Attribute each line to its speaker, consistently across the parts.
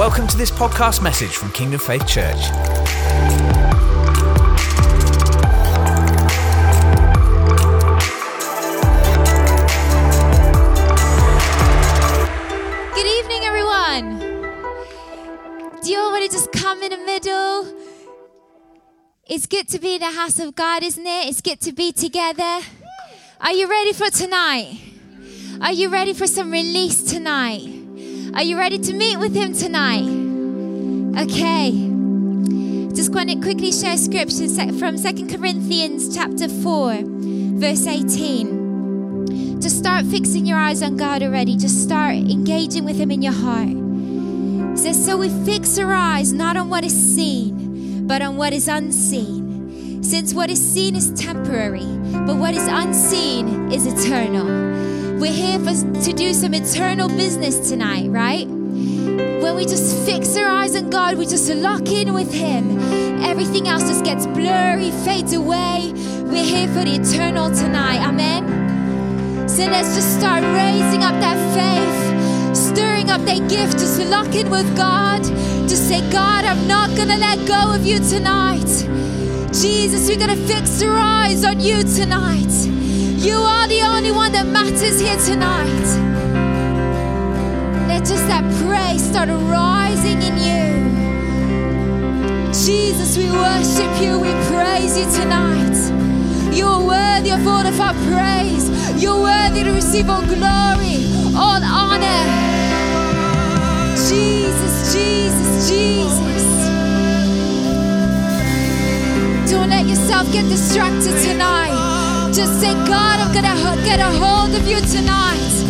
Speaker 1: Welcome to this podcast message from Kingdom Faith Church.
Speaker 2: Good evening, everyone. Do you all want to just come in the middle? It's good to be in the house of God, isn't it? It's good to be together. Are you ready for tonight? Are you ready for some release tonight? Are you ready to meet with Him tonight? Okay. Just going to quickly share scripture from Second Corinthians chapter 4, verse 18 just start fixing your eyes on God already. Just start engaging with Him in your heart. It says, So we fix our eyes not on what is seen, but on what is unseen. Since what is seen is temporary, but what is unseen is eternal. We're here for, to do some eternal business tonight, right? When we just fix our eyes on God, we just lock in with Him. Everything else just gets blurry, fades away. We're here for the eternal tonight. Amen. So let's just start raising up that faith, stirring up that gift, just lock in with God. Just say, God, I'm not gonna let go of you tonight. Jesus, we're gonna fix our eyes on you tonight. You are the only one that matters here tonight. Let just that praise start rising in you. Jesus, we worship you, we praise you tonight. You are worthy of all of our praise. You're worthy to receive all glory, all honor. Jesus, Jesus, Jesus. Don't let yourself get distracted tonight. Just say, God, I'm going to get a hold of you tonight.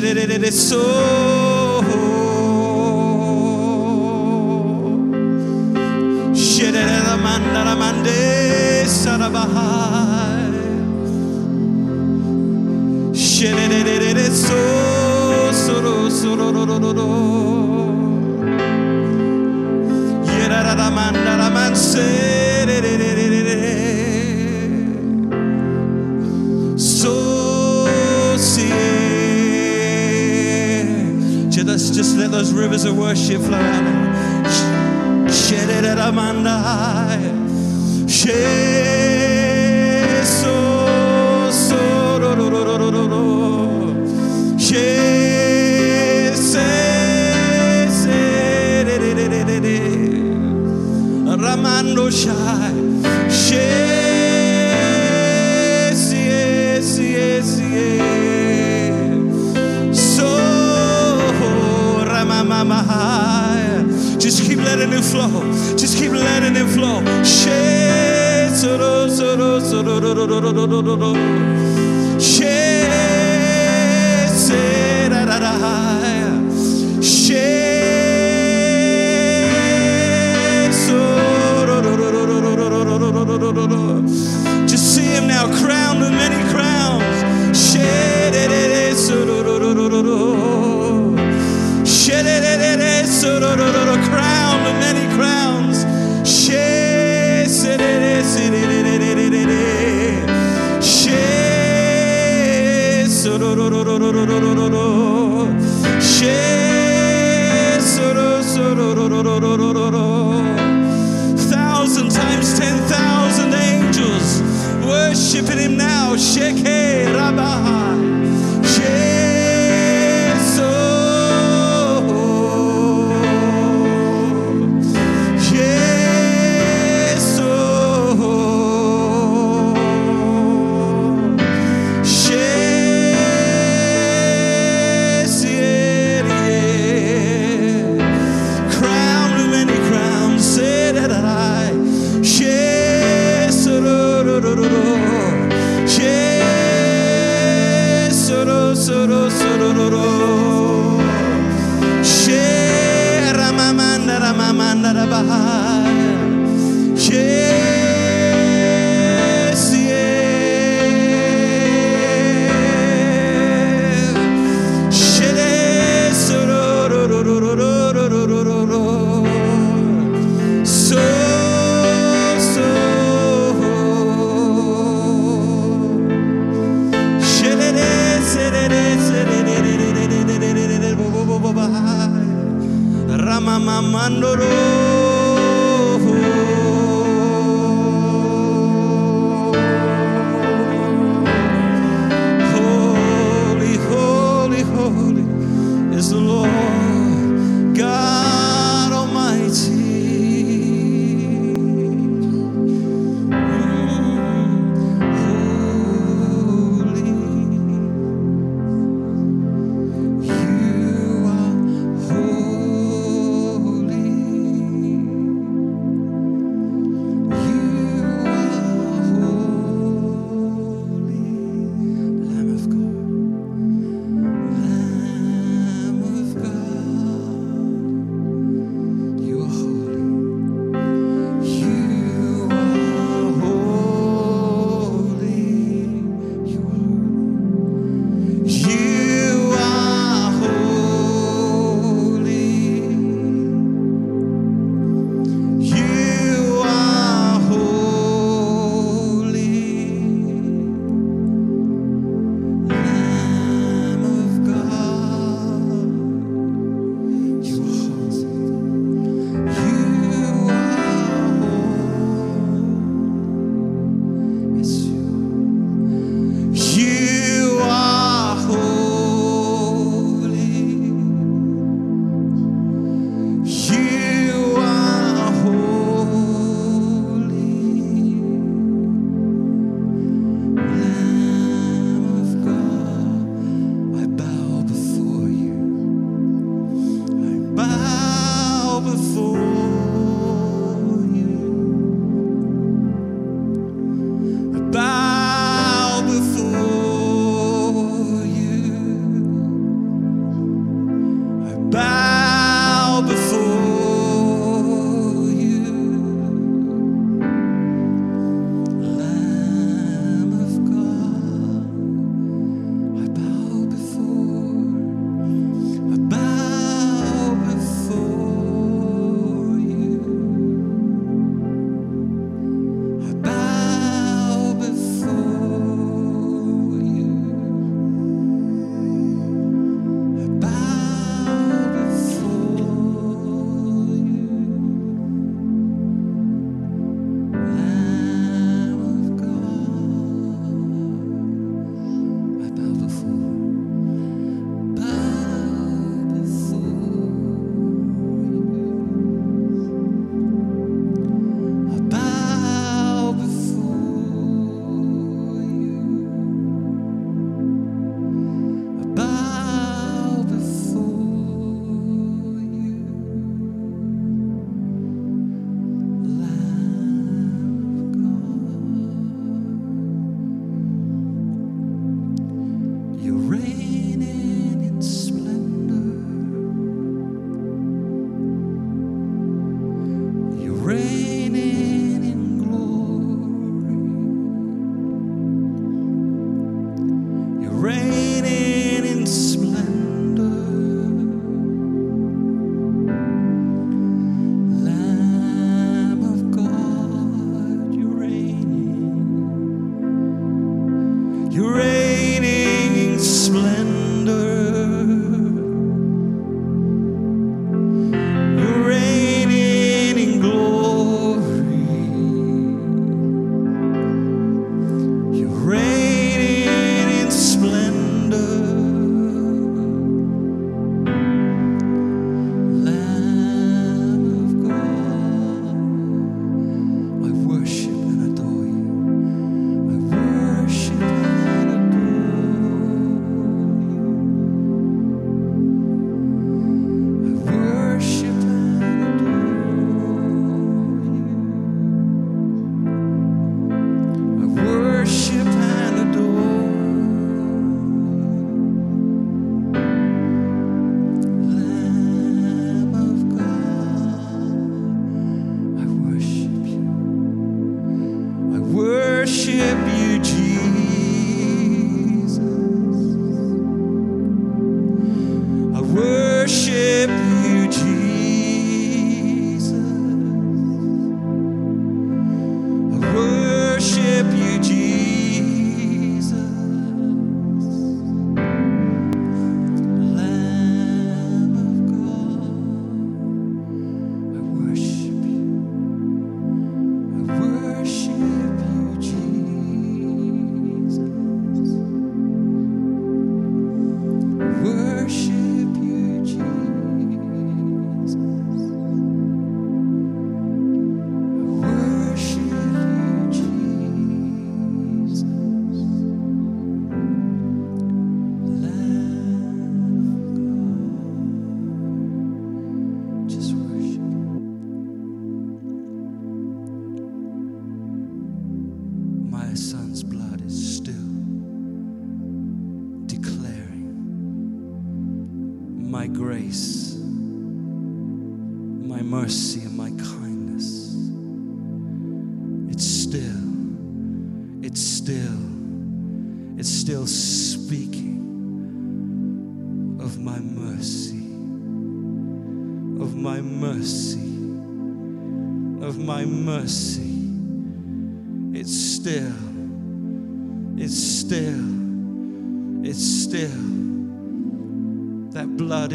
Speaker 3: sherere so sherere la manda la mande sarabahai Just let those rivers of worship flow out. Ramando Shai. letting it flow. Just keep letting it flow. Share.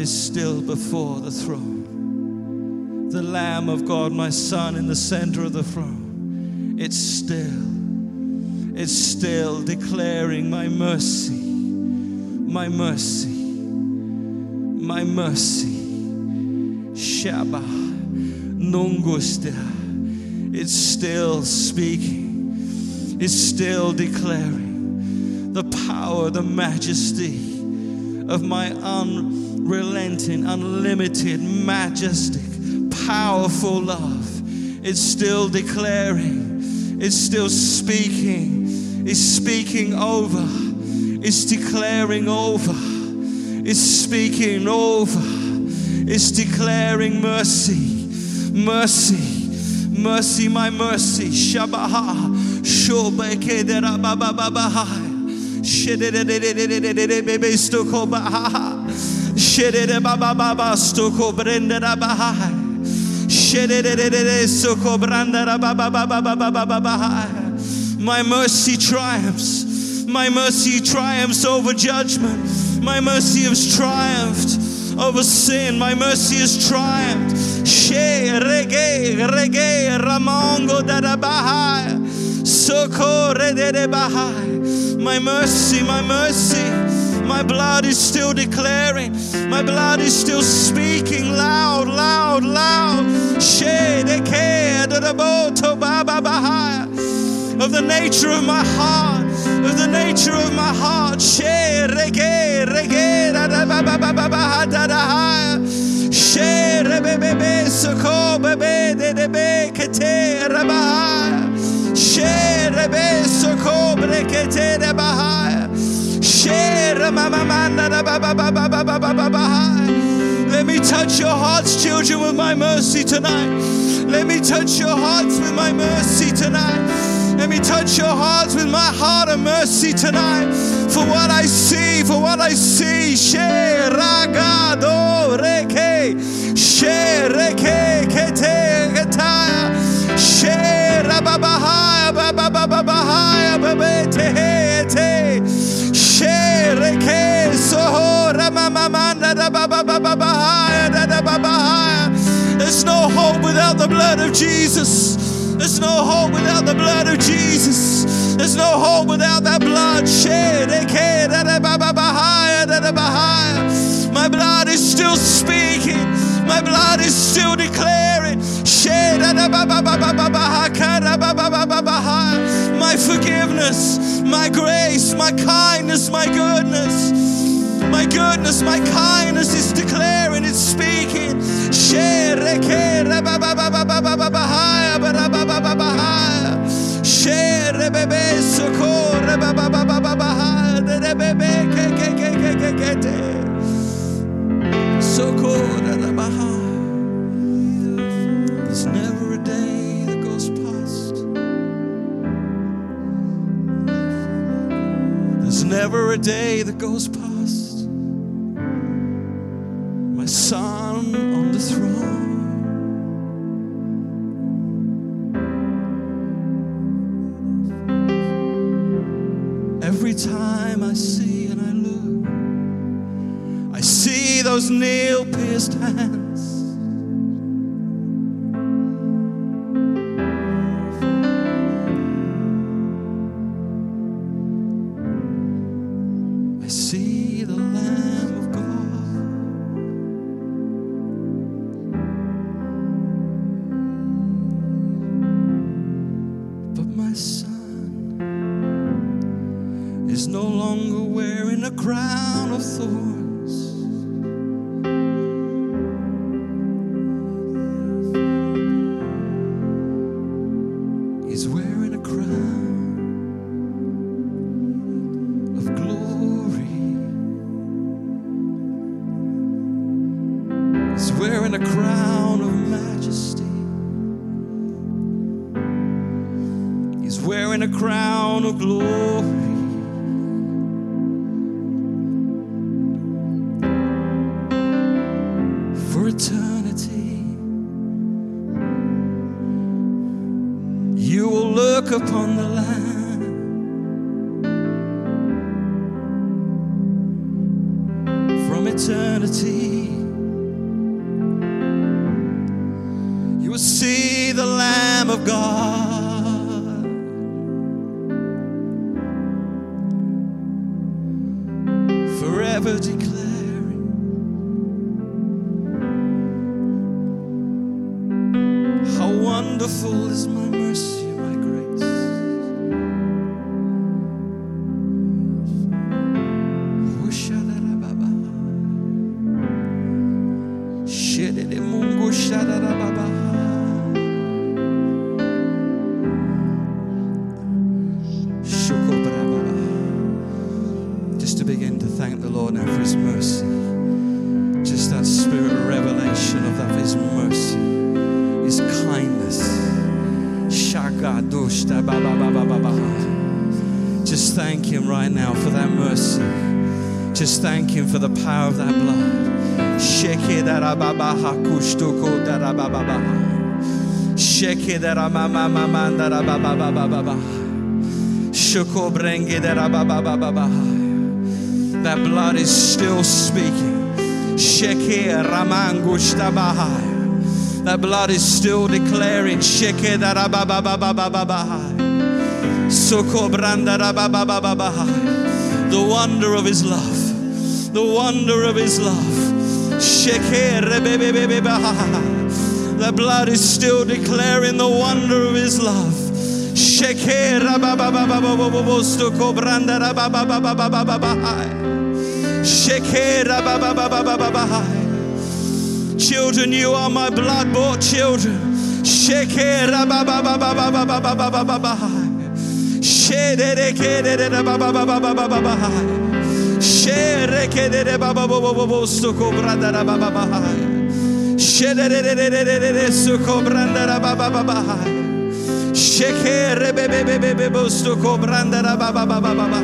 Speaker 3: Is still before the throne. The Lamb of God, my Son, in the center of the throne. It's still, it's still declaring my mercy, my mercy, my mercy. Shabbat, Nungustia. It's still speaking. It's still declaring the power, the majesty of my unrelenting, unlimited, majestic, powerful love. It's still declaring, it's still speaking, it's speaking over, it's declaring over, it's speaking over, it's declaring mercy, mercy, mercy, my mercy. Shabaha, Shobeke. Shedede baha. My mercy triumphs. My mercy triumphs over judgment. My mercy has triumphed over sin. My mercy has triumphed. She rege rege ramongo darabaha. Socorre de bahai. My mercy, my mercy, my blood is still declaring, my blood is still speaking loud, loud, loud. Bahaya of the nature of my heart, of the nature of my heart. Let me touch your hearts, children, with my mercy tonight. Let me touch your hearts with my mercy tonight. Let me touch your hearts with my heart of mercy tonight. For what I see, for what I see. Sheragado reke, shereke kete ketaya, sherababahaya, babababahaya, babete. There's no hope without the blood of Jesus. There's no hope without the blood of Jesus. There's no hope without that blood shed. My blood is still speaking. My blood is still declaring. Shed. My forgiveness, my grace, my kindness, my goodness. My goodness, my kindness is declaring, it's speaking. Share There's never a day that goes past. There's never a day that goes past my son on the throne. Every time I see and I look, I see those nail pierced hands. I see the land. Just thank Him for the power of that blood. Sheke darababaha kushtuko darababaha. Sheke daramamamaman darababababaha. Shuko brenge darababababaha. That blood is still speaking. Sheke ramangu ramangushtabaha. That blood is still declaring. Sheke darababababaha. Suko branda rababababaha the wonder of his love the wonder of his love. The blood is still declaring the wonder of his love. Children, you are my blood bought children. Shake Rekedere baba baba baba suko brandara baba baba. Şedererererere suko brandara baba baba. Şekere bebe bebe bebe suko brandara baba baba baba.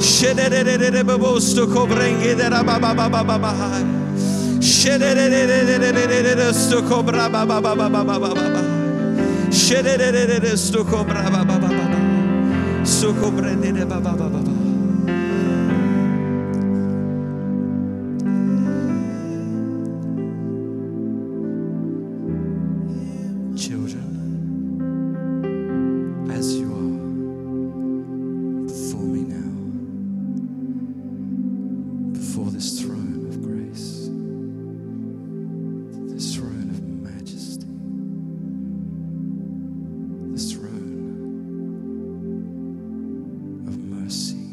Speaker 3: Şederererere bebe suko brengedara baba baba baba. Şedererererere suko braba baba baba baba baba. Şederererere suko braba baba baba. Suko brendere baba baba baba. assim.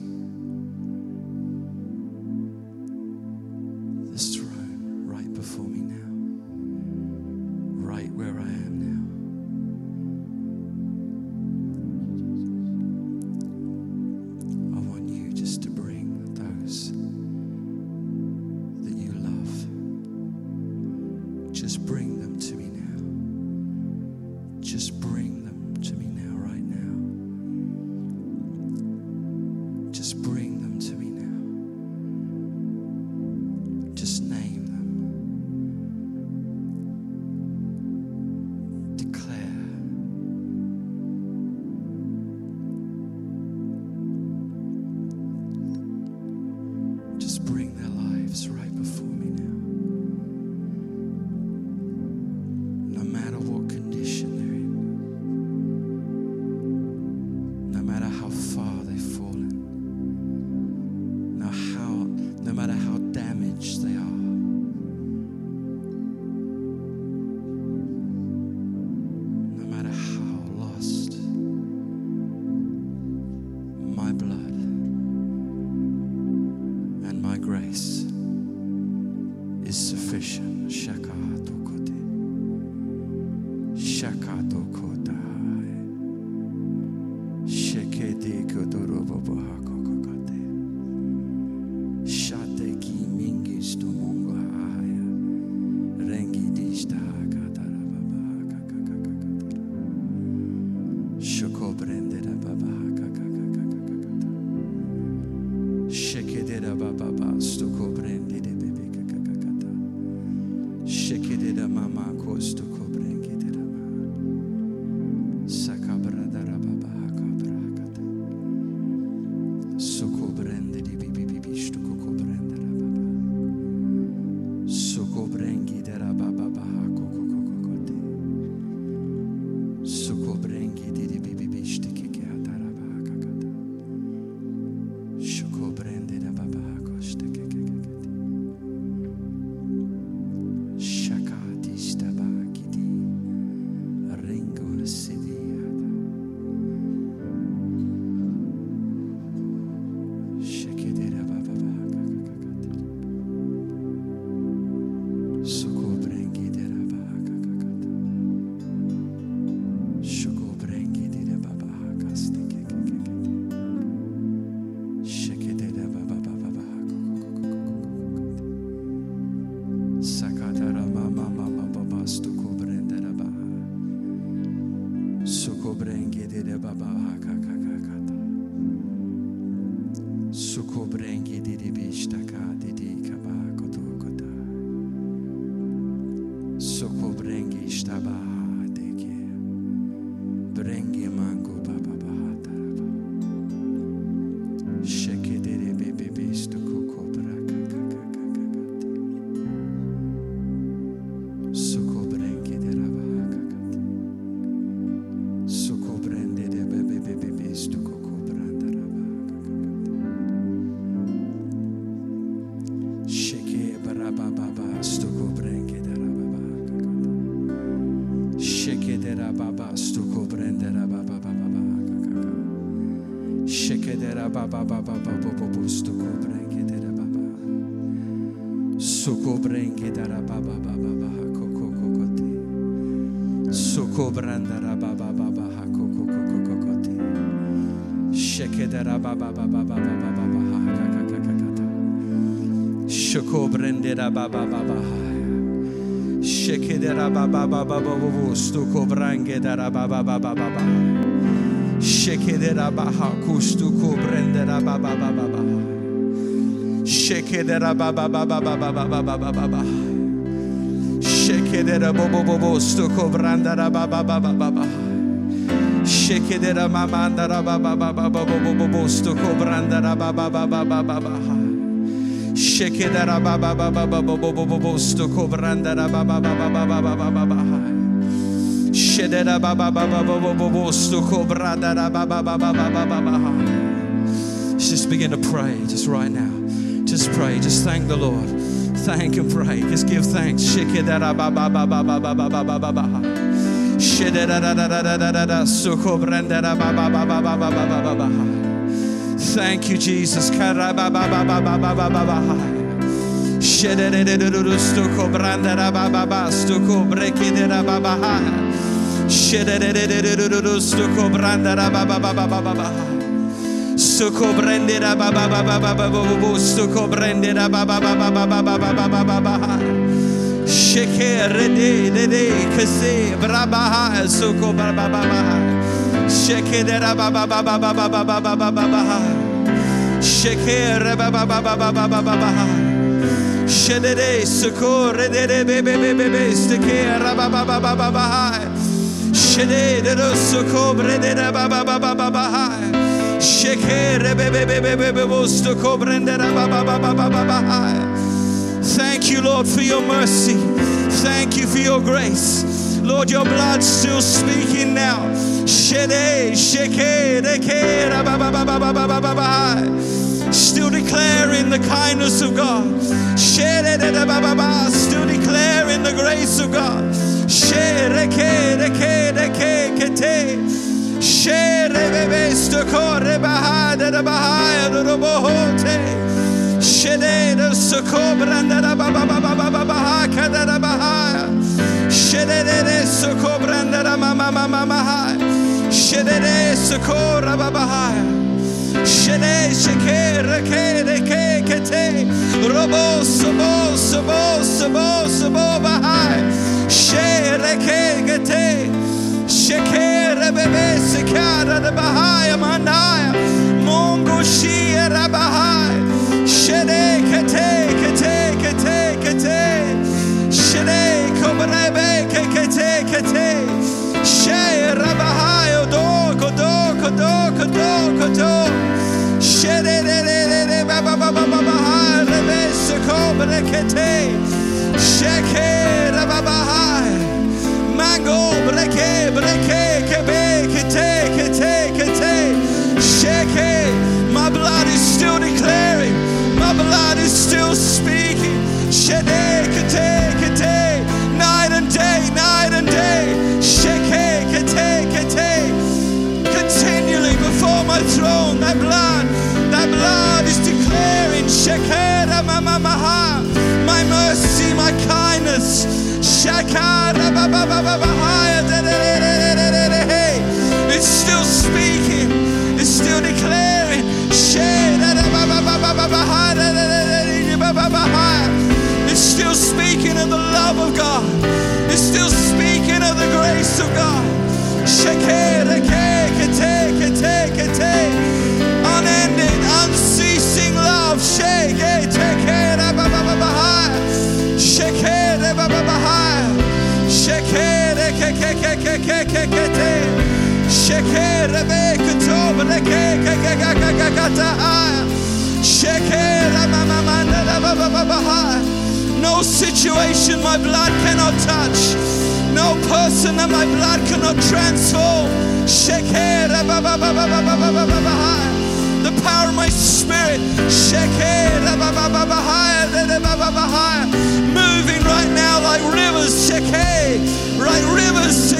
Speaker 3: Shokobrendera baba baba Shekedera baba baba baba stuko brangedera baba baba baba Shekedera baha kustuko brendera baba baba baba Shekedera baba baba baba baba baba baba Shekedera bobo bobo stuko brandera baba baba baba Shekedera mamandara baba baba baba bobo stuko brandera baba baba baba baba. Shekedera baba baba baba bobo bobo stuko brandera baba baba baba baba baba. Shedera baba baba baba bobo stuko brandera baba baba baba baba. Just begin to pray just right now. Just pray. Just thank the Lord. Thank and pray. Just give thanks. Shekedera baba baba baba baba baba baba. Thank you, Jesus. Thank you, Lord, for your mercy thank you for your grace. Lord, your blood's still speaking now. Still declaring the kindness of God. Still declaring the grace of God. Share Şedere sokobrandara baba baba baba baha kadara baha. Şedere sokobrandara mama mama maha. Şedere sokora baba baha. Şede şekere kere ke Mongo şiye rabahaya. Shede. Mango. My blood is still declaring. My blood is still speaking. Shede kete kete. Night and day, night and day. Sheke kete kete. Continually before my throne, that blood, that blood is declaring. Shekera mama maha. My mercy, my kindness. Shakara ba ba It's still speaking of the love of God. It's still speaking of the grace of God. Unending, unceasing love. Ba ba ba ha. Shekere ba no situation my blood cannot touch. No person that my blood cannot transform. The power of my spirit. Moving right now like rivers. Like rivers.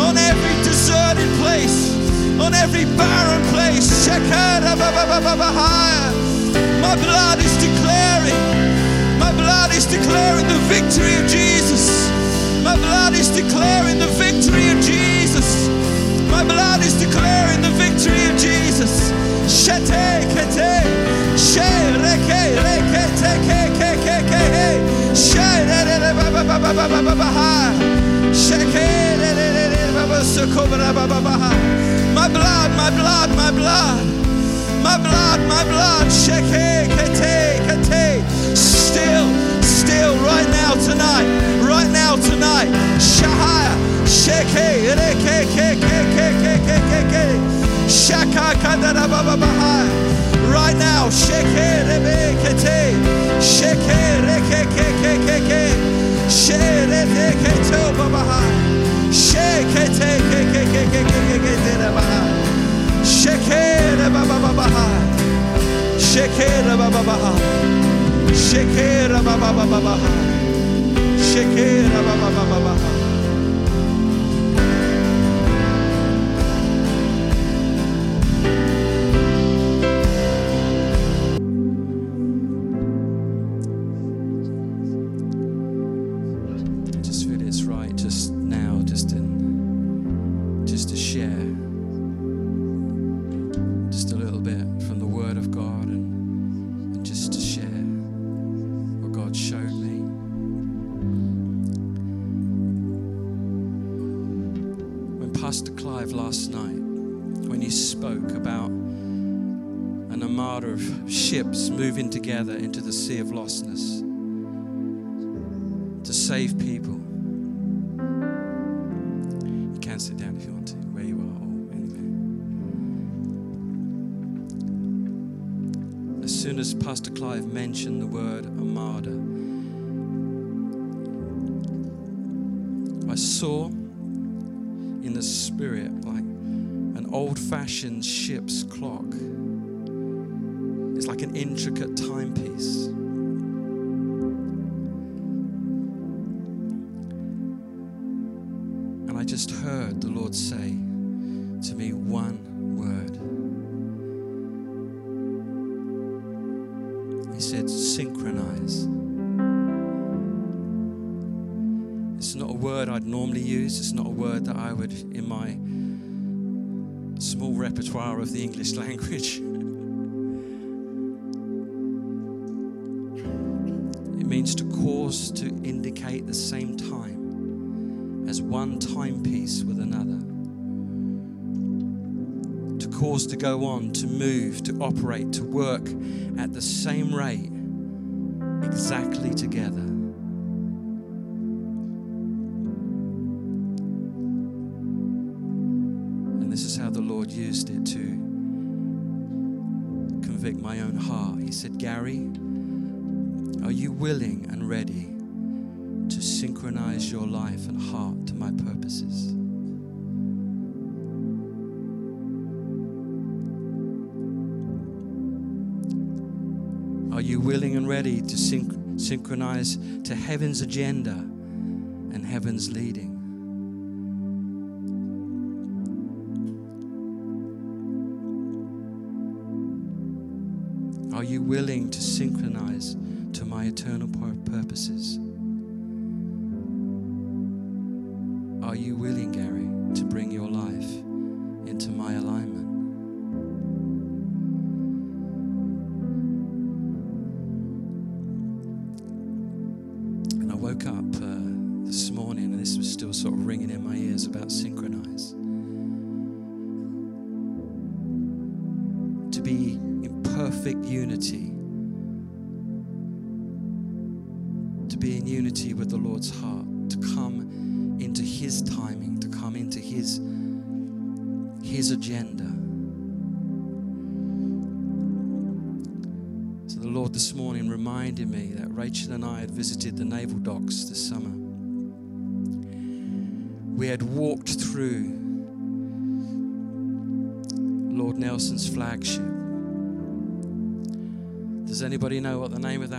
Speaker 3: On every deserted place on every barren place. My blood is declaring, my blood is declaring the victory of Jesus. My blood is declaring the victory of Jesus. My blood is declaring the victory of Jesus. Shete kete, she reke reke te ke ke ke ke he, she re re re ba ba ba ba ba ba ba ha, she ke re re re re ba ba so ko ba ba ba ba ha. My blood, my blood, my blood. My blood, my blood. Sheke, kete, kete. Still, still, right now, tonight. Right now, tonight. Shahaya. Sheke, reke, ke, ke, ke. Shaka, kadara, baba, bahaya. Right now. Sheke, rebe, kete. Sheke, reke, ke, ke, ke, reke, ke, to, baba, bahaya. Sheke, te, ke, ke, ke, ke, ke, ke, ke, te, da, bahaya. Shekere baba baba ha. Shekere baba baba ha. Shekere baba baba baba an old fashioned ship's clock. It's like an intricate timepiece. And I just heard the Lord say to me one word. He said, synchronize. It's not a word I'd normally use. It's not a word that I would, in my small repertoire of the English language. It means to cause to indicate the same time as one timepiece with another. To cause to go on, to move, to operate, to work at the same rate, exactly together. This is how the Lord used it to convict my own heart. He said, Gary, are you willing and ready to synchronize your life and heart to my purposes? Are you willing and ready to synch- synchronize to heaven's agenda and heaven's leading? Willing to synchronize to my eternal purposes? Are you willing, Gary,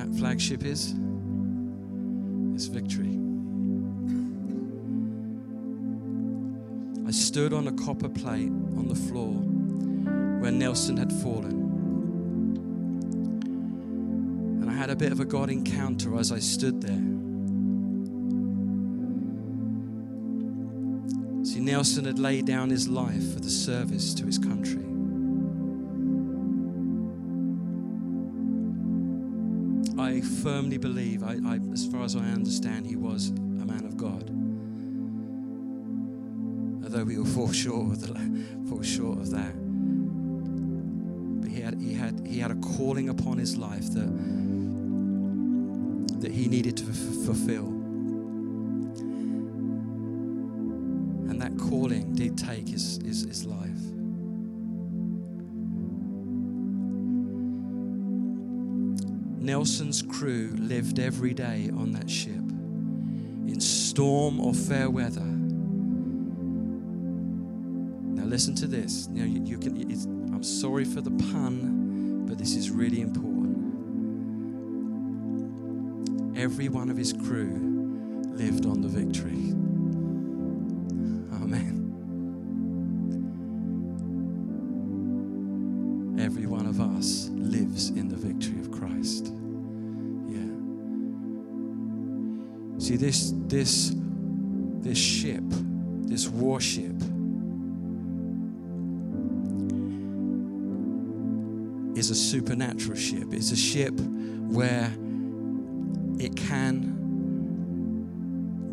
Speaker 3: that flagship is? It's Victory. I stood on a copper plate on the floor where Nelson had fallen. And I had a bit of a God encounter as I stood there. See, Nelson had laid down his life for the service to his country. Firmly believe, I, I, as far as I understand, he was a man of God. Although we will fall short of the, fall short of that, but he had he had he had a calling upon his life that that he needed to f- fulfill, and that calling did take his his, his life. Nelson's crew lived every day on that ship, in storm or fair weather. Now, listen to this. Know, you, you can. I'm sorry for the pun, but this is really important. Every one of his crew lived on the victory. This this this ship, this warship is a supernatural ship. It's a ship where it can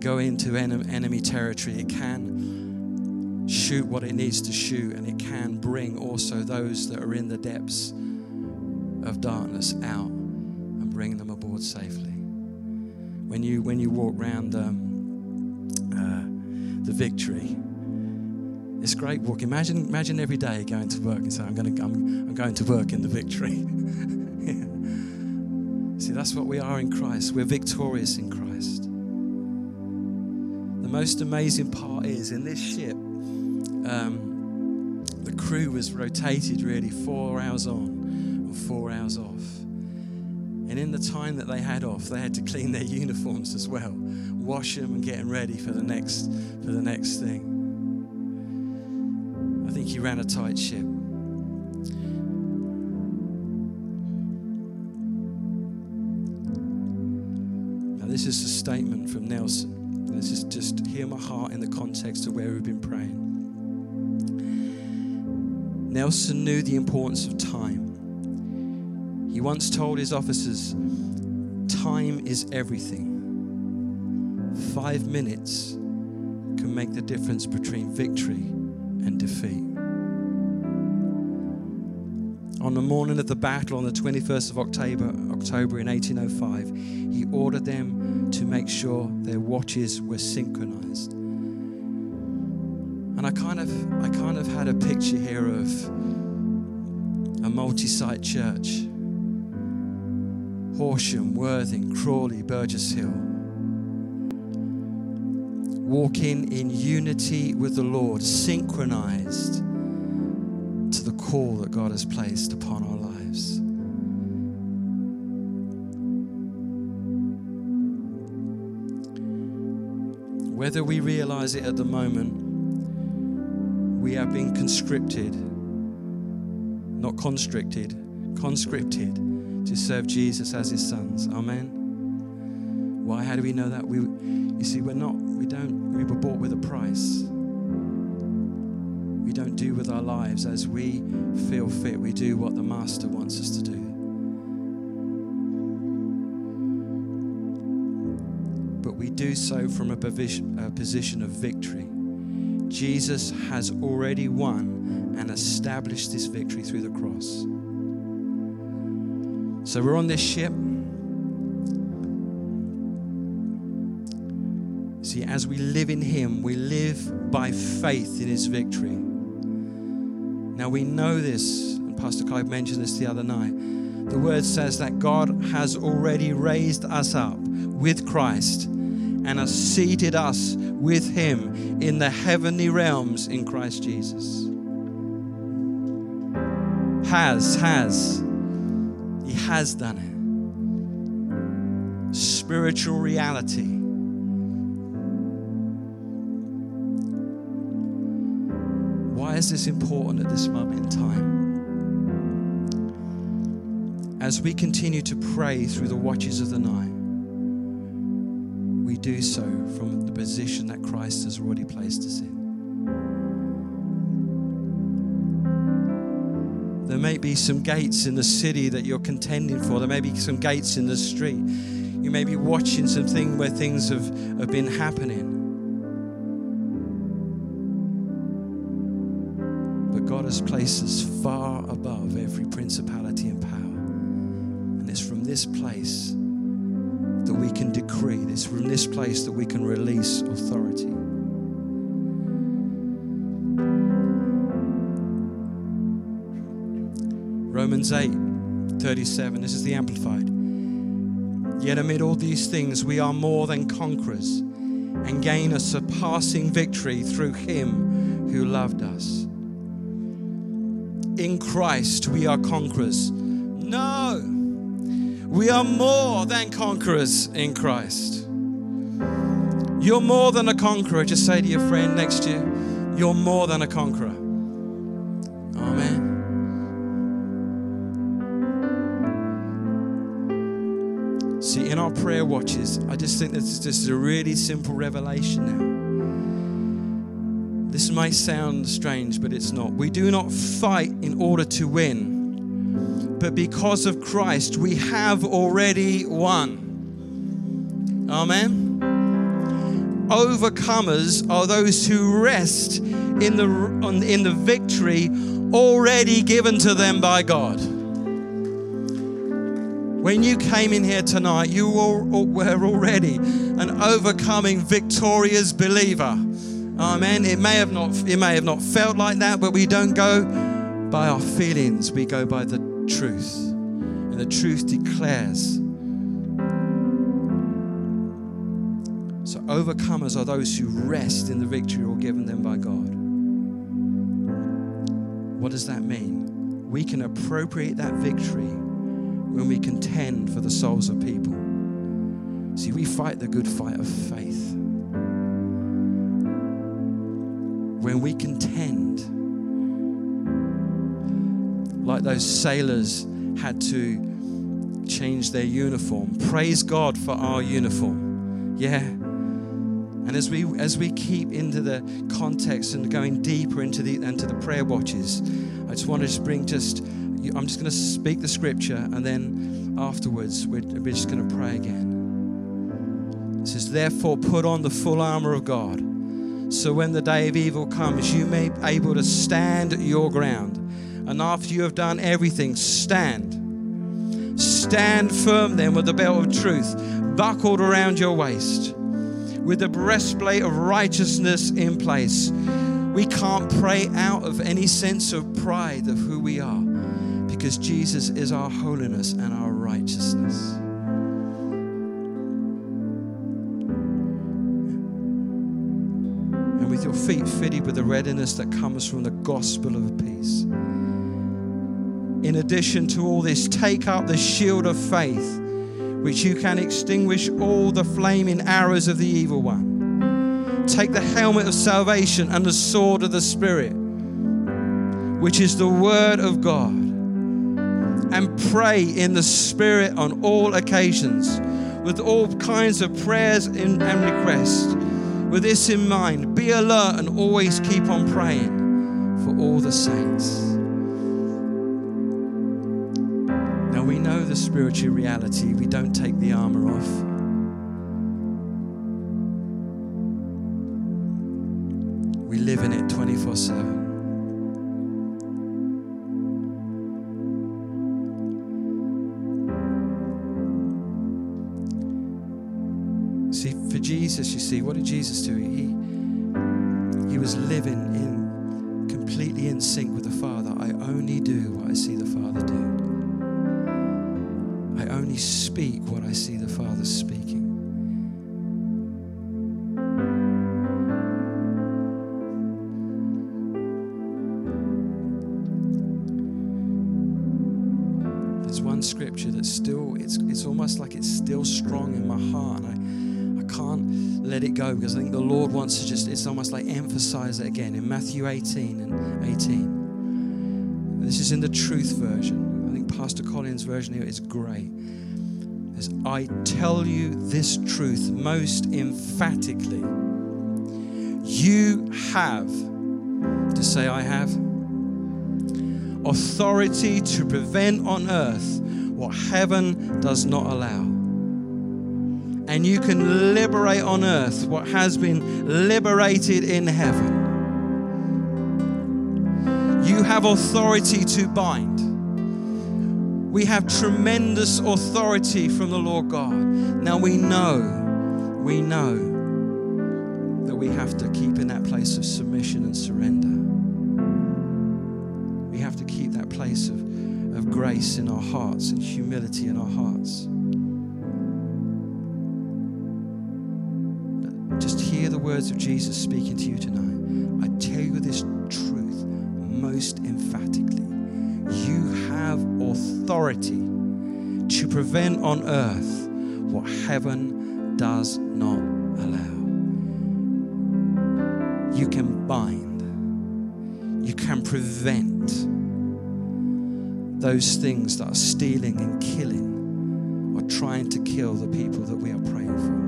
Speaker 3: go into en- enemy territory. It can shoot what it needs to shoot, and it can bring also those that are in the depths of darkness out and bring them aboard safely. When you when you walk round um, uh, the victory, it's great walk. Imagine imagine every day going to work and saying, "I'm going to I'm, I'm going to work in the victory." Yeah. See, that's what we are in Christ. We're victorious in Christ. The most amazing part is in this ship, um, the crew was rotated really four hours on and four hours off. And in the time that they had off, they had to clean their uniforms as well, wash them and get them ready for the next for the next thing. I think he ran a tight ship. Now, this is a statement from Nelson. This is just hear my heart in the context of where we've been praying. Nelson knew the importance of time. Once told his officers, Time is everything. Five minutes can make the difference between victory and defeat. On the morning of the battle on the 21st of October, October in 1805, he ordered them to make sure their watches were synchronized. And I kind of I kind of had a picture here of a multi-site church. Horsham, Worthing, Crawley, Burgess Hill. Walking in unity with the Lord, synchronized to the call that God has placed upon our lives. Whether we realize it at the moment, we have been conscripted, not constricted, conscripted to serve Jesus as his sons. Amen. Why? How do we know that? We, you see, we're not, we don't, we were bought with a price. We don't do with our lives as we feel fit. We do what the Master wants us to do. But we do so from a position, of victory. Jesus has already won and established this victory through the cross. So we're on this ship. See, as we live in Him, we live by faith in His victory. Now we know this, and Pastor Clive mentioned this the other night. The word says that God has already raised us up with Christ and has seated us with Him in the heavenly realms in Christ Jesus. Has, has. Has done it. Spiritual reality. Why is this important at this moment in time? As we continue to pray through the watches of the night, we do so from the position that Christ has already placed us in. There may be some gates in the city that you're contending for. There may be some gates in the street. You may be watching something where things have, have been happening. But God has placed us far above every principality and power. And it's from this place that we can decree, it's from this place that we can release authority. Romans 8 37, this is the Amplified. Yet amid all these things, we are more than conquerors and gain a surpassing victory through Him who loved us. In Christ, we are conquerors. No, we are more than conquerors in Christ. You're more than a conqueror. Just say to your friend next to you, You're more than a conqueror. Prayer watches, I just think this, is a really simple revelation now. This may sound strange, but it's not. We do not fight in order to win, but because of Christ, we have already won. Amen. Overcomers are those who rest in the, in the victory already given to them by God. When you came in here tonight, you were already an overcoming, victorious believer. Amen. It may have not, it may have not felt like that, but we don't go by our feelings. We go by the truth, and the truth declares. So overcomers are those who rest in the victory all given them by God. What does that mean? We can appropriate that victory when we contend for the souls of people. See, we fight the good fight of faith. When we contend, like those sailors had to change their uniform. Praise God for our uniform. Yeah. And as we as we keep into the context and going deeper into the into the prayer watches, I just want to just bring just I'm just going to speak the scripture and then afterwards we're, we're just going to pray again. It says, Therefore, put on the full armor of God, so when the day of evil comes, you may be able to stand your ground. And after you have done everything, stand. Stand firm then with the belt of truth buckled around your waist, with the breastplate of righteousness in place. We can't pray out of any sense of pride of who we are because Jesus is our holiness and our righteousness. And with your feet fitted with the readiness that comes from the gospel of peace. In addition to all this, take up the shield of faith, which you can extinguish all the flaming arrows of the evil one. Take the helmet of salvation and the sword of the Spirit, which is the word of God and pray in the Spirit on all occasions with all kinds of prayers and requests. With this in mind, be alert and always keep on praying for all the saints. Now we know the spiritual reality, we don't take the armor off. We live in it 24 7. Jesus, you see, what did Jesus do? He, he was living in completely in sync with the Father. I only do what I see the Father do. I only speak what I see the Father speaking. There's one scripture that's still, it's, it's almost like it's still strong in my heart. Can't let it go because I think the Lord wants to just, it's almost like emphasize it again in Matthew 18 and 18. This is in the truth version. I think Pastor Colin's version here is great. As I tell you this truth most emphatically. You have, to say I have, authority to prevent on earth what heaven does not allow. And you can liberate on earth what has been liberated in heaven. You have authority to bind. We have tremendous authority from the Lord God. Now we know, we know that we have to keep in that place of submission and surrender. We have to keep that place of, of grace in our hearts and humility in our hearts. Words of Jesus speaking to you tonight. I tell you this truth most emphatically. You have authority to prevent on earth what heaven does not allow. You can bind, you can prevent those things that are stealing and killing or trying to kill the people that we are praying for.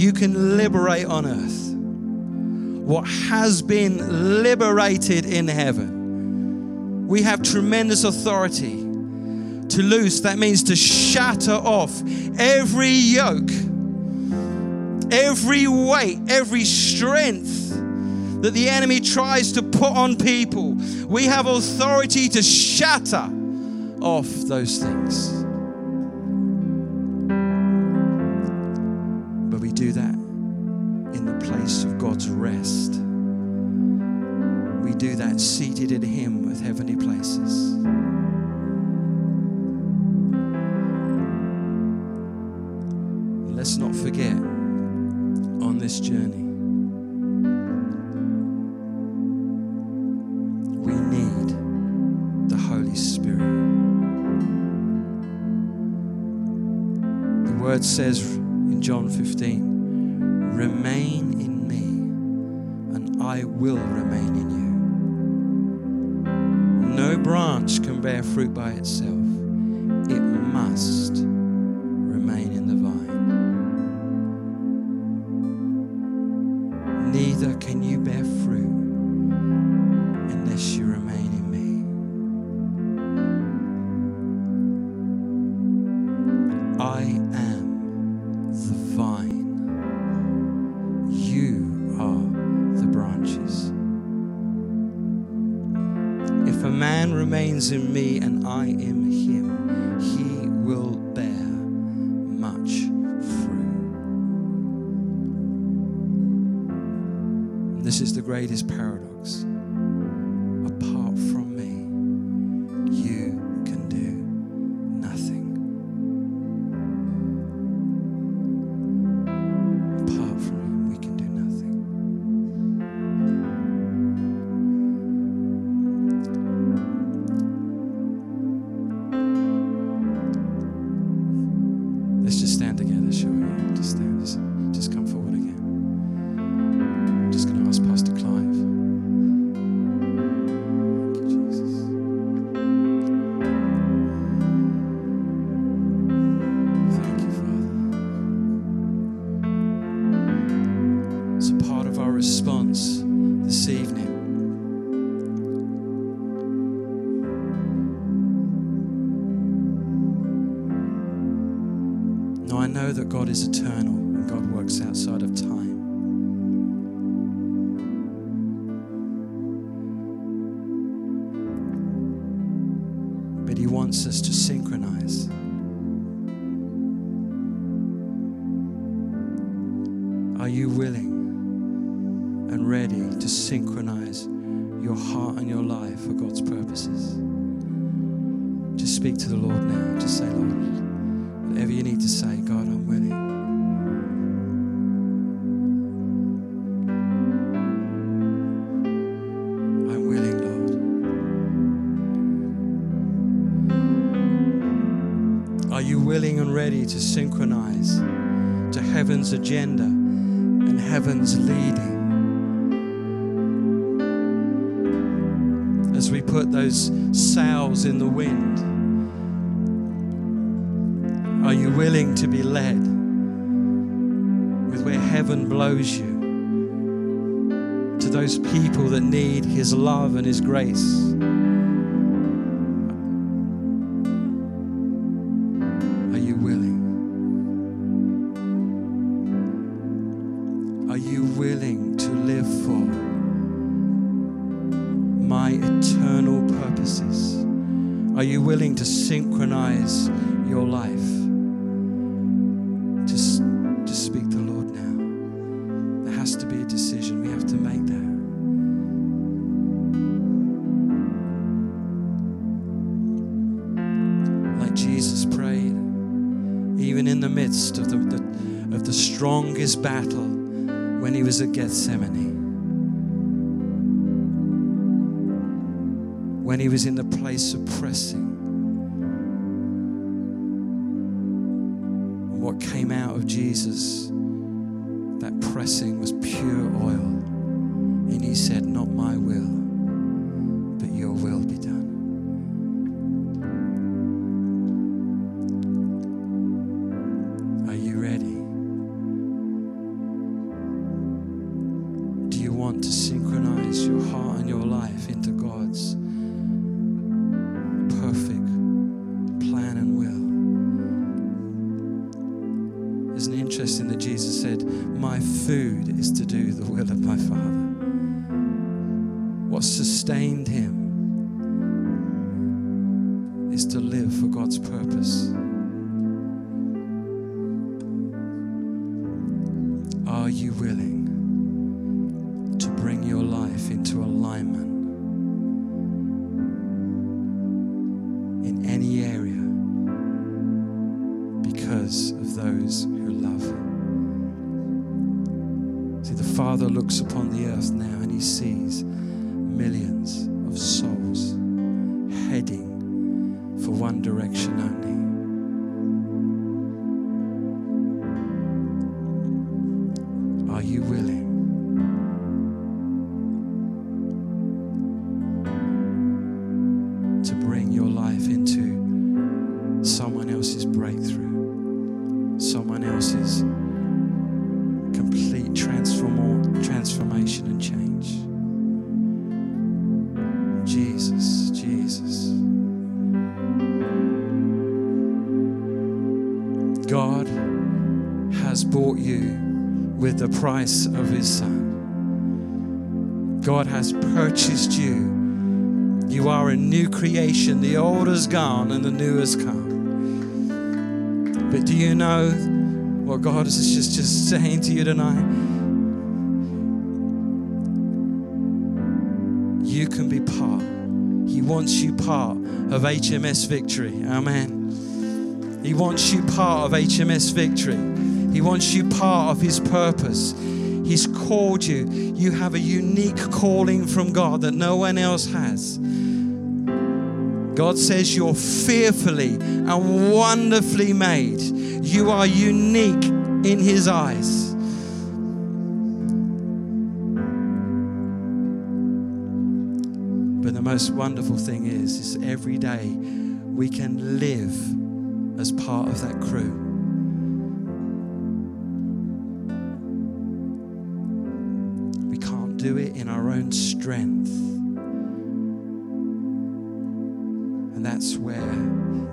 Speaker 3: You can liberate on earth what has been liberated in heaven. We have tremendous authority to loose. That means to shatter off every yoke, every weight, every strength that the enemy tries to put on people. We have authority to shatter off those things. But we do that in the place of God's rest. We do that seated in Him with heavenly places. And let's not forget on this journey, we need the Holy Spirit. The word says John 15, Remain in me, and I will remain in you. No branch can bear fruit by itself, it must response this evening. Now, I know that God is eternal and God works outside of time. But He wants us to synchronize. For God's purposes? Just speak to the Lord now. Just say, Lord, whatever you need to say, God, I'm willing. I'm willing, Lord. Are you willing and ready to synchronize to heaven's agenda and heaven's leading? Those sails in the wind, are you willing to be led with where heaven blows you to those people that need His love and His grace? Synchronize your life? Just, just speak the Lord now. There has to be a decision. We have to make that. Like Jesus prayed, even in the midst of the, the, of the strongest battle when he was at Gethsemane. When he was in the place of pressing. Came out of Jesus, that pressing was pure oil. And he said, Not my will, but your will be done. God has bought you with the price of his son. God has purchased you. You are a new creation. The old has gone and the new has come. But do you know what God is just, just saying to you tonight? You can be part. He wants you part of HMS victory. Amen. He wants you part of HMS victory. He wants you part of His purpose. He's called you. You have a unique calling from God that no one else has. God says you're fearfully and wonderfully made. You are unique in His eyes. But the most wonderful thing is, is every day we can live as part of that crew. We can't do it in our own strength. And that's where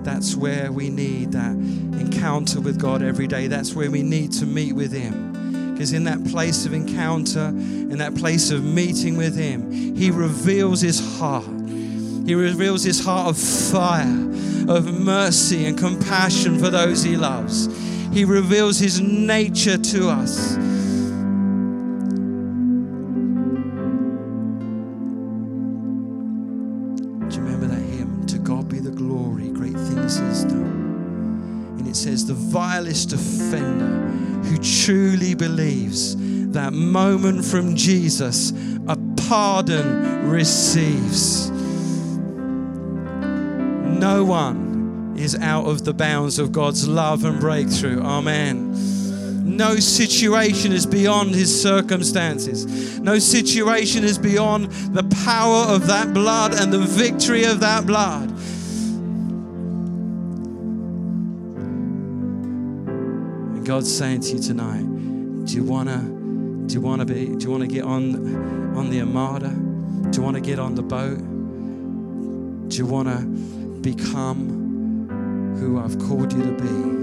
Speaker 3: that's where we need that encounter with God every day. That's where we need to meet with him. Because in that place of encounter, in that place of meeting with him, he reveals his heart. He reveals his heart of fire, of mercy and compassion for those he loves. He reveals his nature to us. Do you remember that hymn? To God be the glory, great things He's done. And it says, The vilest offender who truly believes that moment from Jesus, a pardon receives. No one is out of the bounds of God's love and breakthrough. Amen. No situation is beyond his circumstances. No situation is beyond the power of that blood and the victory of that blood. And God's saying to you tonight, do you wanna do you wanna be do you wanna get on on the armada? Do you wanna get on the boat? Do you wanna become who I've called you to be?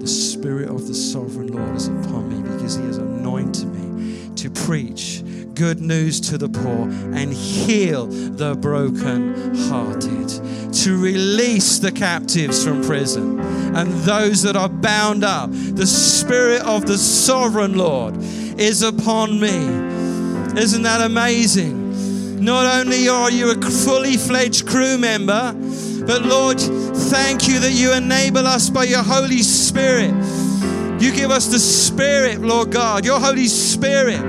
Speaker 3: The Spirit of the Sovereign Lord is upon me because He has anointed me to preach good news to the poor and heal the broken-hearted, to release the captives from prison and those that are bound up. The Spirit of the Sovereign Lord is upon me. Isn't that amazing? Not only are you a fully fledged crew member, but Lord, thank you that you enable us by your Holy Spirit. You give us the Spirit, Lord God, your Holy Spirit.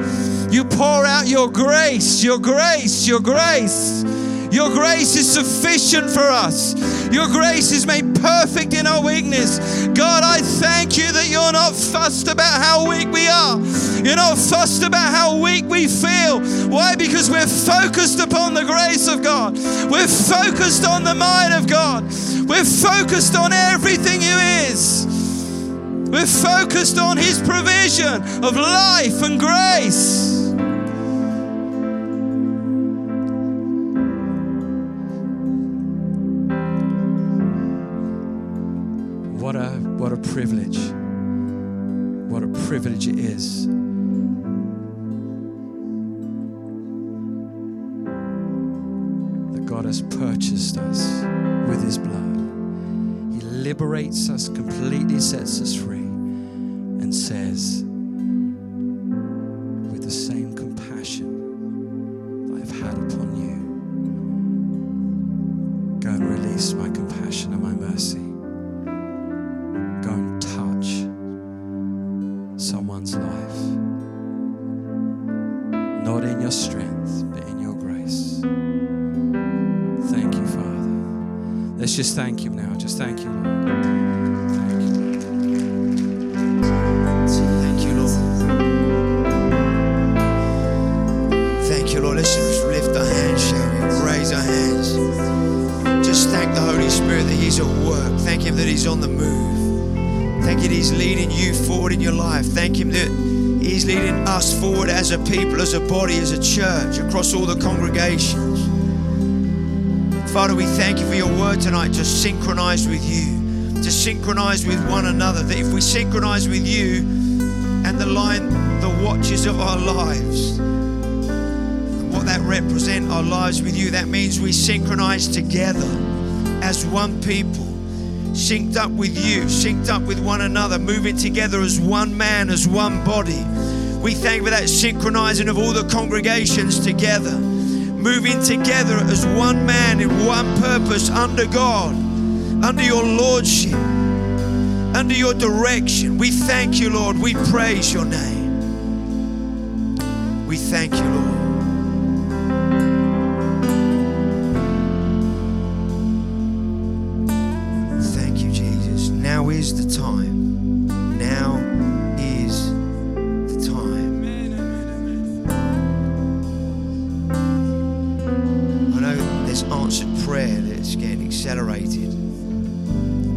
Speaker 3: You pour out your grace, your grace, your grace. Your grace is sufficient for us. Your grace is made perfect in our weakness. God, I thank you that you're not fussed about how weak we are. You're not fussed about how weak we feel. Why? Because we're focused upon the grace of God. We're focused on the mind of God. We're focused on everything He is. We're focused on His provision of life and grace. Privilege. What a privilege it is. That God has purchased us with his blood. He liberates us completely, sets us free, and says,
Speaker 4: a people, as a body, as a church, across all the congregations. Father, we thank you for your word tonight to synchronize with you, to synchronize with one another. That if we synchronize with you and the line, the watches of our lives, and what that represent our lives with you, that means we synchronize together as one people, synced up with you, synced up with one another, moving together as one man, as one body. We thank for that synchronizing of all the congregations together, moving together as one man in one purpose under God, under your lordship, under your direction. We thank you, Lord. We praise your name. We thank you, Lord. Prayer that's getting accelerated.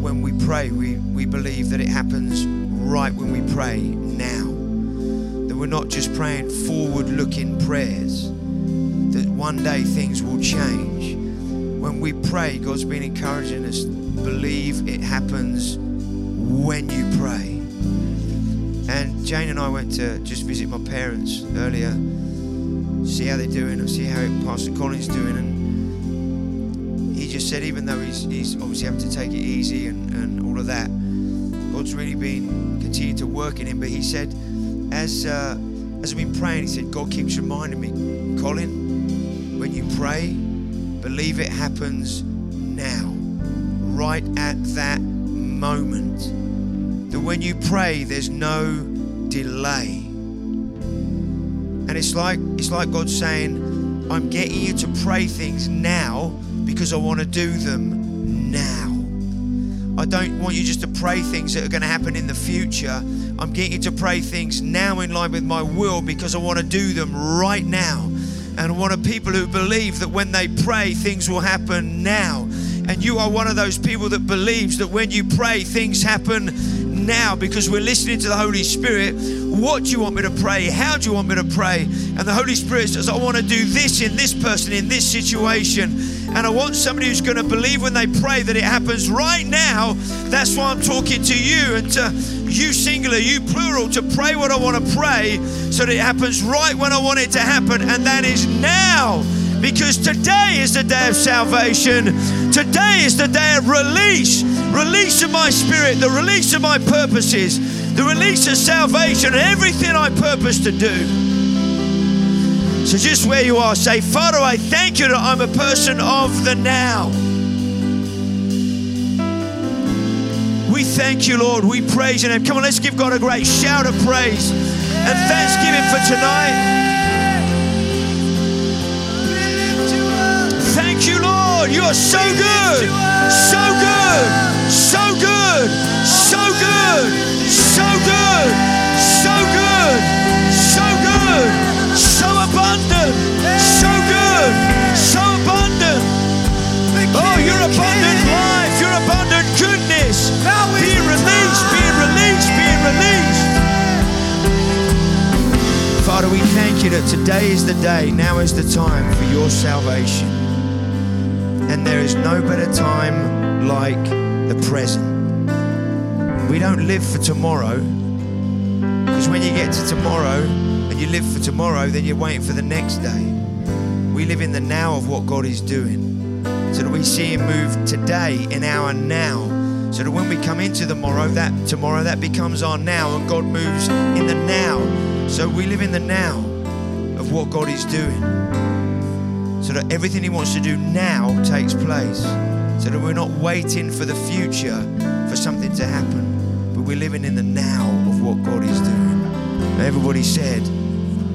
Speaker 4: When we pray, we, we believe that it happens right when we pray now. That we're not just praying forward looking prayers, that one day things will change. When we pray, God's been encouraging us to believe it happens when you pray. And Jane and I went to just visit my parents earlier, see how they're doing, and see how Pastor Colin's doing. And just said, even though he's, he's obviously having to take it easy and, and all of that, God's really been continuing to work in him. But he said, as uh, as I've been praying, he said, God keeps reminding me, Colin, when you pray, believe it happens now, right at that moment. That when you pray, there's no delay. And it's like it's like God saying, I'm getting you to pray things now because I want to do them now. I don't want you just to pray things that are going to happen in the future. I'm getting you to pray things now in line with my will because I want to do them right now. And I want a people who believe that when they pray, things will happen now. And you are one of those people that believes that when you pray, things happen now because we're listening to the Holy Spirit. What do you want me to pray? How do you want me to pray? And the Holy Spirit says, I want to do this in this person, in this situation. And I want somebody who's going to believe when they pray that it happens right now. That's why I'm talking to you and to you singular, you plural, to pray what I want to pray so that it happens right when I want it to happen. And that is now because today is the day of salvation. Today is the day of release, release of my spirit, the release of my purposes, the release of salvation, everything I purpose to do. So, just where you are, say, Father, I thank you that I'm a person of the now. We thank you, Lord. We praise your name. Come on, let's give God a great shout of praise and thanksgiving for tonight. Thank you, Lord. You are so good. So good. So good. So good. So good. So abundant. So good. So abundant. Oh, your abundant life. Your abundant goodness. Be released. be released. be released. Father, we thank you that today is the day, now is the time for your salvation. And there is no better time like the present. We don't live for tomorrow, because when you get to tomorrow you live for tomorrow, then you're waiting for the next day. We live in the now of what God is doing, so that we see Him move today in our now. So that when we come into the tomorrow, that tomorrow that becomes our now, and God moves in the now. So we live in the now of what God is doing so that everything He wants to do now takes place, so that we're not waiting for the future for something to happen, but we're living in the now of what God is doing. Everybody said,